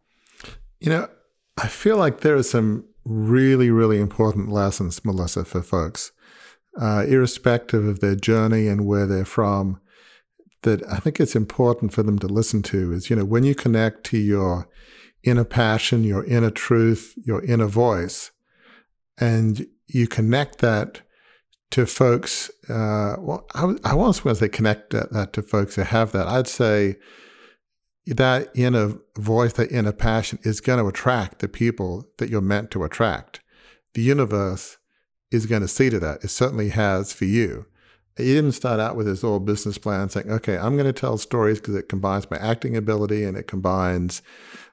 You know, I feel like there are some really, really important lessons, Melissa, for folks, uh, irrespective of their journey and where they're from, that I think it's important for them to listen to is, you know, when you connect to your inner passion, your inner truth, your inner voice, and you connect that to folks, uh, well, I, I going to say connect that, that to folks who have that. I'd say that in a voice, that in a passion is going to attract the people that you're meant to attract. The universe is going to see to that. It certainly has for you. You didn't start out with this old business plan saying, okay, I'm going to tell stories because it combines my acting ability and it combines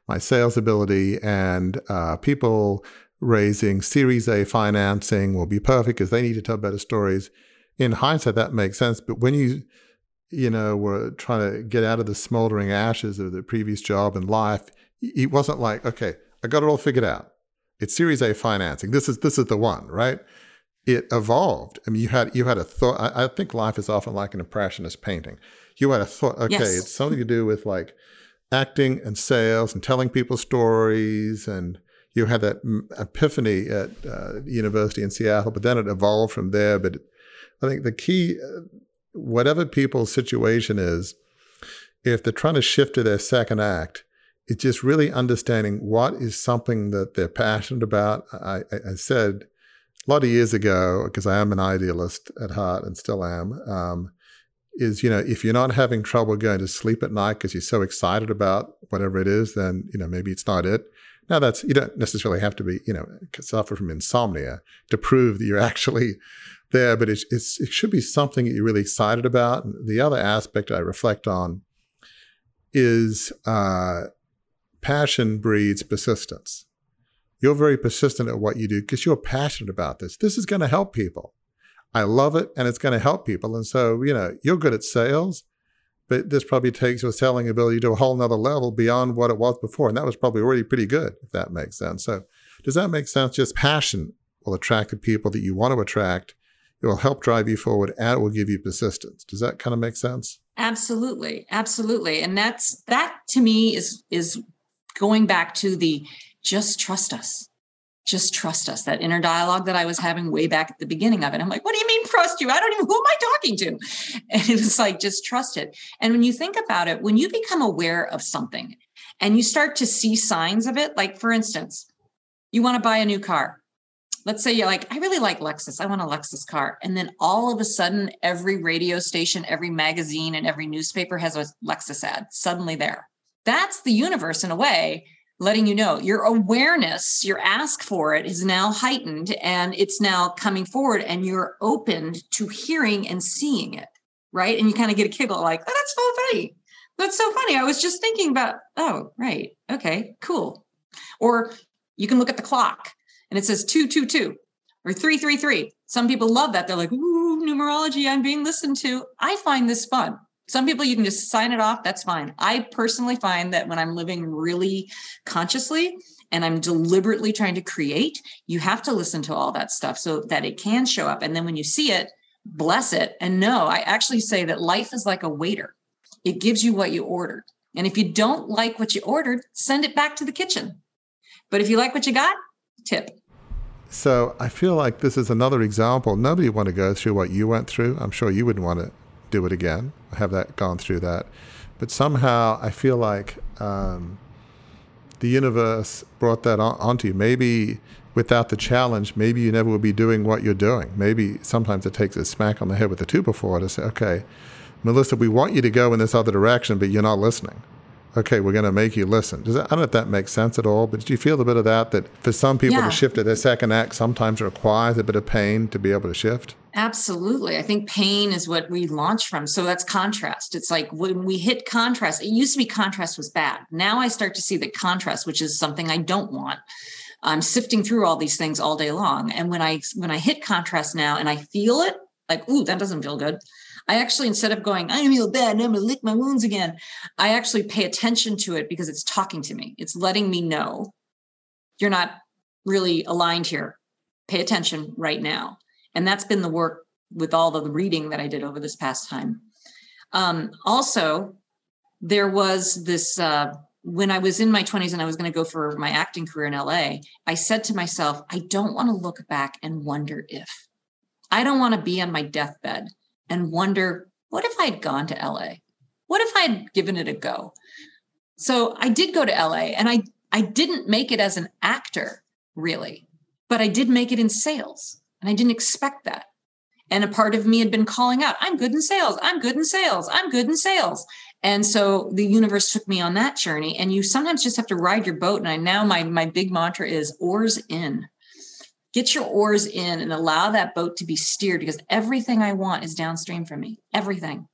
my sales ability and uh, people raising Series A financing will be perfect because they need to tell better stories. In hindsight, that makes sense. But when you, you know, were trying to get out of the smoldering ashes of the previous job and life, it wasn't like, okay, I got it all figured out. It's Series A financing. This is this is the one, right? It evolved. I mean, you had you had a thought. I, I think life is often like an impressionist painting. You had a thought. Okay, yes. it's something to do with like acting and sales and telling people stories and you had that epiphany at uh, university in Seattle, but then it evolved from there. But I think the key, uh, whatever people's situation is, if they're trying to shift to their second act, it's just really understanding what is something that they're passionate about. I, I, said a lot of years ago, because I am an idealist at heart and still am, um, is you know if you're not having trouble going to sleep at night because you're so excited about whatever it is, then you know maybe it's not it. Now that's you don't necessarily have to be you know suffer from insomnia to prove that you're actually there, but it's it should be something that you're really excited about. And the other aspect I reflect on is uh, passion breeds persistence. You're very persistent at what you do because you're passionate about this. This is going to help people. I love it and it's going to help people. And so, you know, you're good at sales but this probably takes your selling ability to a whole nother level beyond what it was before. And that was probably already pretty good, if that makes sense. So does that make sense? Just passion will attract the people that you want to attract. It will help drive you forward and it will give you persistence. Does that kind of make sense? Absolutely. Absolutely. And that's that to me is is going back to the just trust us just trust us. That inner dialogue that I was having way back at the beginning of it. I'm like, what do you mean trust you? I don't even, who am I talking to? And it was like, just trust it. And when you think about it, when you become aware of something and you start to see signs of it, like for instance, you want to buy a new car. Let's say you're like, I really like Lexus. I want a Lexus car. And then all of a sudden, every radio station, every magazine, and every newspaper has a Lexus ad suddenly there. That's the universe in a way letting you know your awareness, your ask for it is now heightened and it's now coming forward and you're opened to hearing and seeing it. Right. And you kind of get a giggle like, oh, that's so funny. That's so funny. I was just thinking about, oh, right. Okay, cool. Or you can look at the clock and it says 222 or 333. Some people love that. They're like, ooh, numerology, I'm being listened to. I find this fun. Some people you can just sign it off, that's fine. I personally find that when I'm living really consciously and I'm deliberately trying to create, you have to listen to all that stuff so that it can show up. And then when you see it, bless it. And no, I actually say that life is like a waiter, it gives you what you ordered. And if you don't like what you ordered, send it back to the kitchen. But if you like what you got, tip. So I feel like this is another example. Nobody want to go through what you went through. I'm sure you wouldn't want to do it again. have that gone through that, but somehow I feel like um, the universe brought that on, onto you. Maybe without the challenge, maybe you never would be doing what you're doing. Maybe sometimes it takes a smack on the head with a two before to say, okay, Melissa, we want you to go in this other direction, but you're not listening okay, we're going to make you listen. Does that, I don't know if that makes sense at all, but do you feel a bit of that? That for some people yeah. to shift to their second act sometimes requires a bit of pain to be able to shift? Absolutely. I think pain is what we launch from. So that's contrast. It's like when we hit contrast, it used to be contrast was bad. Now I start to see that contrast, which is something I don't want. I'm sifting through all these things all day long. And when I when I hit contrast now and I feel it, like, ooh, that doesn't feel good. I actually, instead of going, I feel bad, now I'm gonna lick my wounds again, I actually pay attention to it because it's talking to me. It's letting me know you're not really aligned here. Pay attention right now. And that's been the work with all the reading that I did over this past time. Um, also, there was this uh, when I was in my 20s and I was going to go for my acting career in LA, I said to myself, I don't want to look back and wonder if. I don't want to be on my deathbed and wonder what if I had gone to LA? What if I had given it a go? So I did go to LA and I, I didn't make it as an actor, really, but I did make it in sales. And I didn't expect that. And a part of me had been calling out, I'm good in sales. I'm good in sales. I'm good in sales. And so the universe took me on that journey. And you sometimes just have to ride your boat. And I now my my big mantra is oars in. Get your oars in and allow that boat to be steered because everything I want is downstream from me. Everything.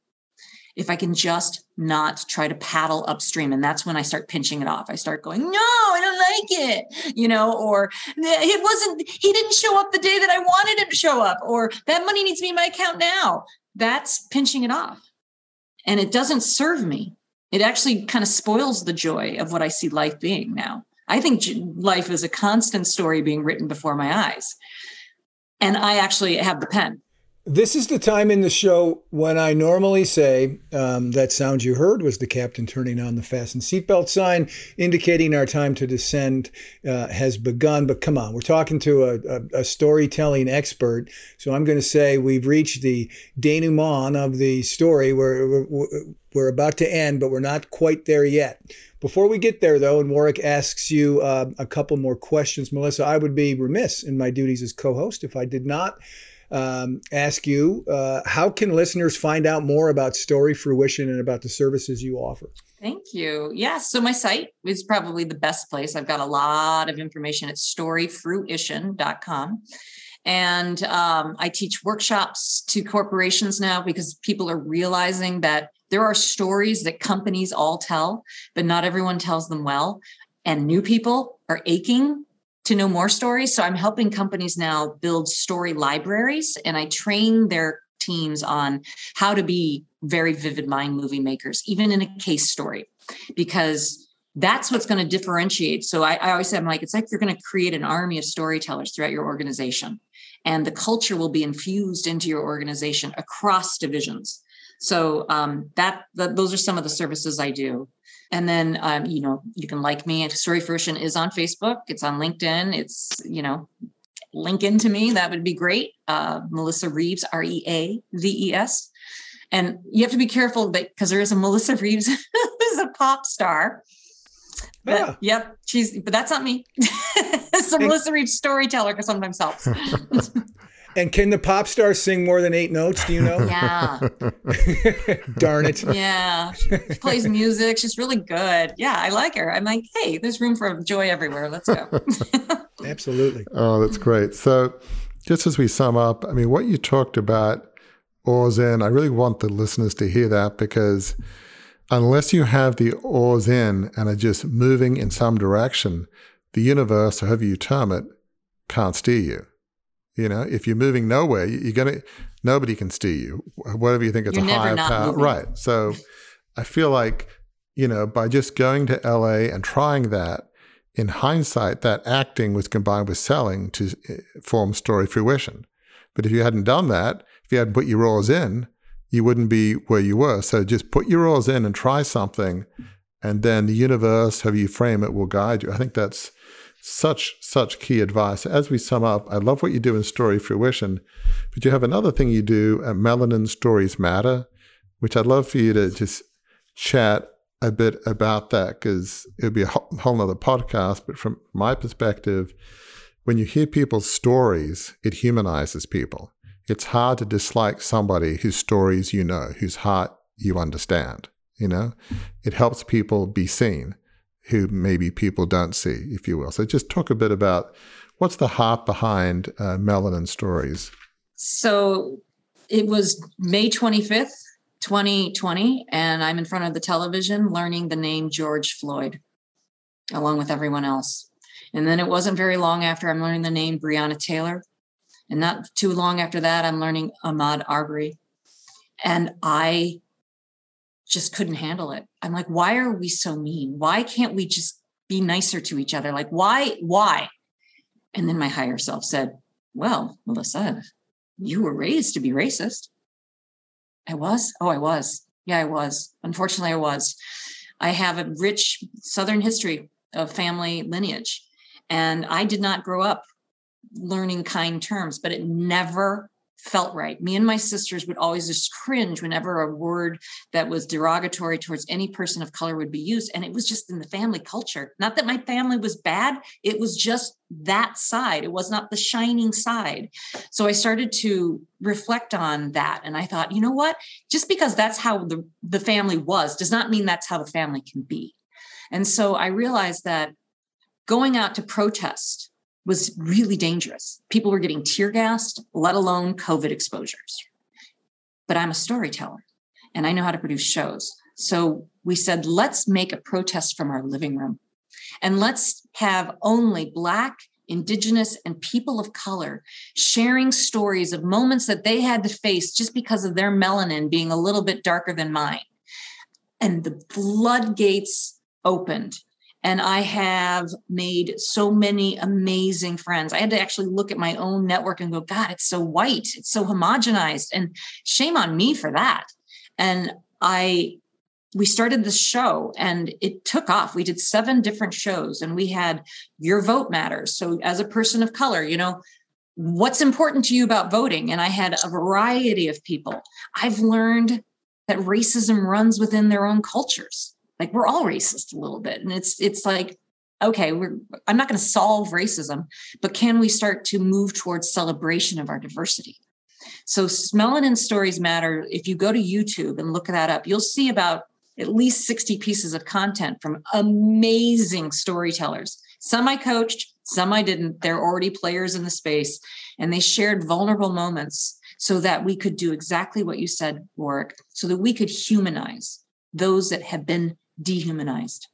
If I can just not try to paddle upstream. And that's when I start pinching it off. I start going, no, I don't like it, you know, or it wasn't, he didn't show up the day that I wanted him to show up, or that money needs to be in my account now. That's pinching it off. And it doesn't serve me. It actually kind of spoils the joy of what I see life being now. I think life is a constant story being written before my eyes. And I actually have the pen. This is the time in the show when I normally say um, that sound you heard was the captain turning on the fasten seatbelt sign, indicating our time to descend uh, has begun. But come on, we're talking to a, a, a storytelling expert. So I'm going to say we've reached the denouement of the story. We're, we're, we're about to end, but we're not quite there yet. Before we get there, though, and Warwick asks you uh, a couple more questions, Melissa, I would be remiss in my duties as co host if I did not um, ask you uh, how can listeners find out more about Story Fruition and about the services you offer? Thank you. Yeah, so my site is probably the best place. I've got a lot of information at storyfruition.com. And um, I teach workshops to corporations now because people are realizing that there are stories that companies all tell, but not everyone tells them well. And new people are aching to know more stories. So I'm helping companies now build story libraries and I train their teams on how to be very vivid mind movie makers, even in a case story, because that's what's going to differentiate. So I, I always say, I'm like, it's like you're going to create an army of storytellers throughout your organization, and the culture will be infused into your organization across divisions. So um, that, that those are some of the services I do. And then um, you know you can like me. Story Fruition is on Facebook. It's on LinkedIn. It's you know link into me. That would be great. Uh, Melissa Reaves R E A V E S. And you have to be careful that because there is a Melissa Reeves who's a pop star. But, yeah. Yep. She's, but that's not me. so Melissa Reaves storyteller because sometimes helps. And can the pop star sing more than eight notes? Do you know? Yeah. Darn it. Yeah. She plays music. She's really good. Yeah, I like her. I'm like, hey, there's room for joy everywhere. Let's go. Absolutely. Oh, that's great. So, just as we sum up, I mean, what you talked about, oars in, I really want the listeners to hear that because unless you have the oars in and are just moving in some direction, the universe, or however you term it, can't steer you. You know, if you're moving nowhere, you're gonna nobody can steer you. Whatever you think it's you're a higher power, moving. right? So, I feel like you know by just going to LA and trying that. In hindsight, that acting was combined with selling to eh, form story fruition. But if you hadn't done that, if you hadn't put your oars in, you wouldn't be where you were. So just put your oars in and try something, and then the universe, however you frame it, will guide you. I think that's such, such key advice. As we sum up, I love what you do in Story Fruition, but you have another thing you do at Melanin Stories Matter, which I'd love for you to just chat a bit about that because it would be a whole, nother podcast. But from my perspective, when you hear people's stories, it humanizes people. It's hard to dislike somebody whose stories you know, whose heart you understand. You know, it helps people be seen who maybe people don't see, if you will. So just talk a bit about what's the heart behind uh, Melanin Stories. So it was May 25th, 2020, and I'm in front of the television learning the name George Floyd along with everyone else. And then it wasn't very long after I'm learning the name Breonna Taylor. And not too long after that, I'm learning Ahmaud Arbery. And I just couldn't handle it. I'm like, why are we so mean? Why can't we just be nicer to each other? Like, why, why? And then my higher self said, well, Melissa, you were raised to be racist. I was. Oh, I was. Yeah, I was. Unfortunately, I was. I have a rich Southern history of family lineage. And I did not grow up learning kind terms, but it never felt right. Me and my sisters would always just cringe whenever a word that was derogatory towards any person of color would be used. And it was just in the family culture. Not that my family was bad, it was just that side. It was not the shining side. So I started to reflect on that. And I thought, you know what? Just because that's how the, the family was does not mean that's how the family can be. And so I realized that going out to protest was really dangerous. People were getting tear gassed, let alone COVID exposures. But I'm a storyteller and I know how to produce shows. So we said, let's make a protest from our living room and let's have only Black, Indigenous, and people of color sharing stories of moments that they had to face just because of their melanin being a little bit darker than mine. And the floodgates opened. And I have made so many amazing friends. I had to actually look at my own network and go, God, it's so white, it's so homogenized. And shame on me for that. And I we started this show and it took off. We did seven different shows and we had Your Vote Matters. So, as a person of color, you know, what's important to you about voting? And I had a variety of people. I've learned that racism runs within their own cultures. Like we're all racist a little bit. And it's it's like, okay, we're I'm not going to solve racism, but can we start to move towards celebration of our diversity? So smelling Melanin Stories Matter, if you go to YouTube and look that up, you'll see about at least 60 pieces of content from amazing storytellers. Some I coached, some I didn't. They're already players in the space, and they shared vulnerable moments so that we could do exactly what you said, Warwick, so that we could humanize those that have been dehumanized.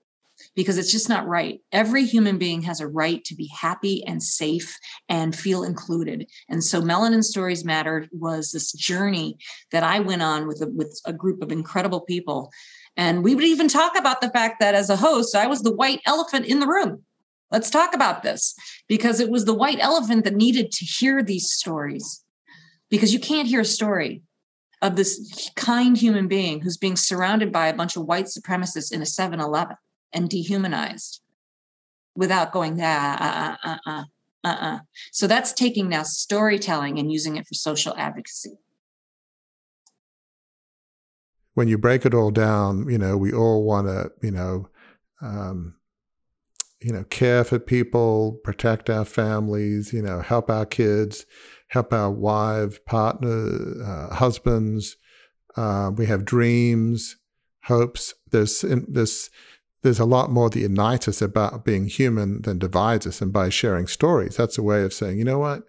Because it's just not right. Every human being has a right to be happy and safe and feel included. And so, Melanin Stories Matter was this journey that I went on with a, with a group of incredible people and we would even talk about the fact that as a host, I was the white elephant in the room. Let's talk about this because it was the white elephant that needed to hear these stories. Because you can't hear a story of this kind human being who's being surrounded by a bunch of white supremacists in a 7 Eleven and dehumanized without going, ah, uh, uh, uh, uh, uh. So that's taking now storytelling and using it for social advocacy when you break it all down, you know, we all want to, you know, um, you know, care for people, protect our families, you know, help our kids, help our wives, partner, uh, husbands. Uh, we have dreams, hopes. There's this. There's a lot more that unites us about being human than divides us. And by sharing stories, that's a way of saying, you know what,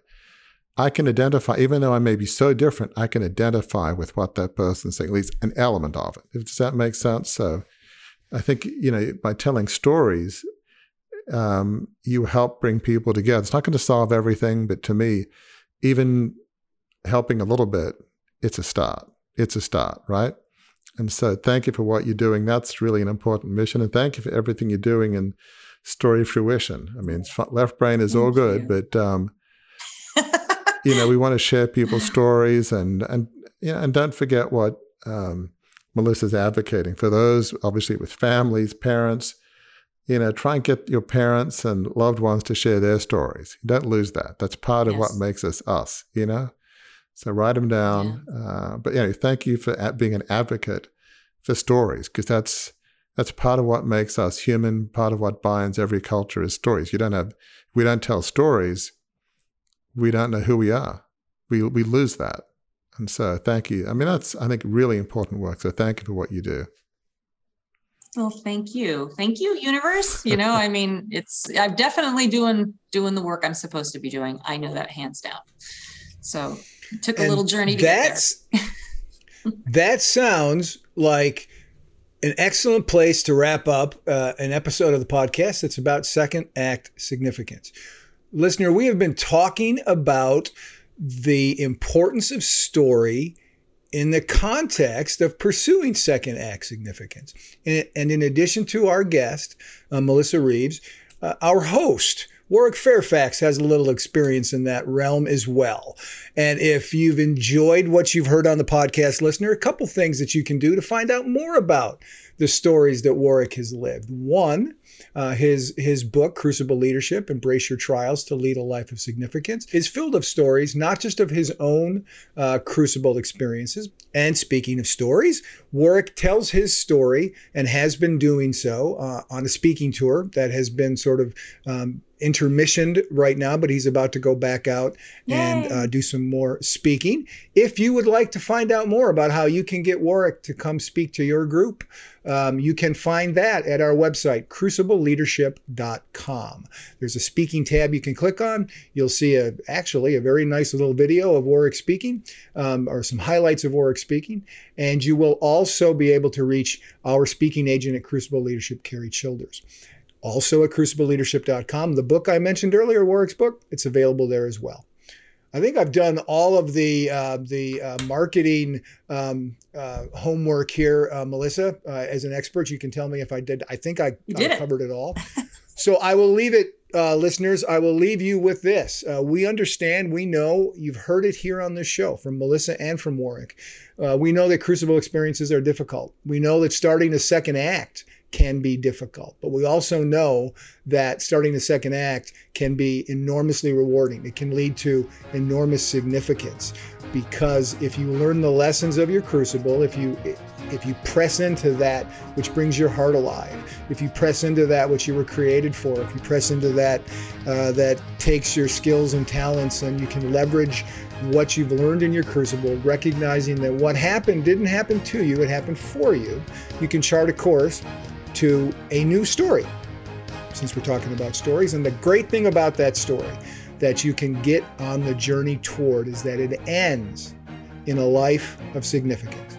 I can identify, even though I may be so different, I can identify with what that person's saying, at least an element of it. Does that make sense? So I think, you know, by telling stories, um, you help bring people together. It's not going to solve everything, but to me, even helping a little bit, it's a start. It's a start, right? And so thank you for what you're doing. That's really an important mission. And thank you for everything you're doing in story fruition. I mean, left brain is thank all good, you. but um, you know, we want to share people's stories and and yeah, and don't forget what um, Melissa's advocating for those, obviously, with families, parents. You know, try and get your parents and loved ones to share their stories. Don't lose that. That's part of yes. what makes us us. You know, so write them down. Yeah. Uh, but anyway, thank you for being an advocate for stories because that's that's part of what makes us human. Part of what binds every culture is stories. You don't have we don't tell stories we don't know who we are. We, we lose that. And so thank you. I mean, that's, I think, really important work. So thank you for what you do. Well, thank you. Thank you, universe. You know, I mean, it's I'm definitely doing doing the work I'm supposed to be doing. I know that hands down. So it took a and little journey to that's, get there. that sounds like an excellent place to wrap up uh, an episode of the podcast that's about second act significance. Listener, we have been talking about the importance of story in the context of pursuing second act significance. And, in addition to our guest, uh, Melissa Reaves, uh, our host, Warwick Fairfax has a little experience in that realm as well. And if you've enjoyed what you've heard on the podcast, listener, a couple things that you can do to find out more about the stories that Warwick has lived. One, uh, his his book, Crucible Leadership: Embrace Your Trials to Lead a Life of Significance, is filled of stories, not just of his own uh, crucible experiences. And speaking of stories, Warwick tells his story and has been doing so uh, on a speaking tour that has been sort of um, intermissioned right now, but he's about to go back out Yay. and uh, do some more speaking. If you would like to find out more about how you can get Warwick to come speak to your group, um, you can find that at our website, crucible crucibleleadership.com. There's a speaking tab you can click on. You'll see a actually a very nice little video of Warwick speaking, um, or some highlights of Warwick speaking, and you will also be able to reach our speaking agent at Crucible Leadership, Carrie Childers. Also at crucibleleadership.com, the book I mentioned earlier, Warwick's book, it's available there as well. I think I've done all of the uh, the uh, marketing um, uh, homework here, uh, Melissa. Uh, as an expert, you can tell me if I did. I think I, I it. covered it all. so I will leave it, uh, listeners. I will leave you with this. we understand. We know. You've heard it here on this show from Melissa and from Warwick. we know that crucible experiences are difficult. We know that starting a second act can be difficult. But we also know that starting the second act can be enormously rewarding. It can lead to enormous significance because if you learn the lessons of your crucible, if you if you press into that which brings your heart alive, if you press into that which you were created for, if you press into that uh, that takes your skills and talents and you can leverage what you've learned in your crucible, recognizing that what happened didn't happen to you, it happened for you. You can chart a course to a new story, since we're talking about stories. And the great thing about that story that you can get on the journey toward is that it ends in a life of significance.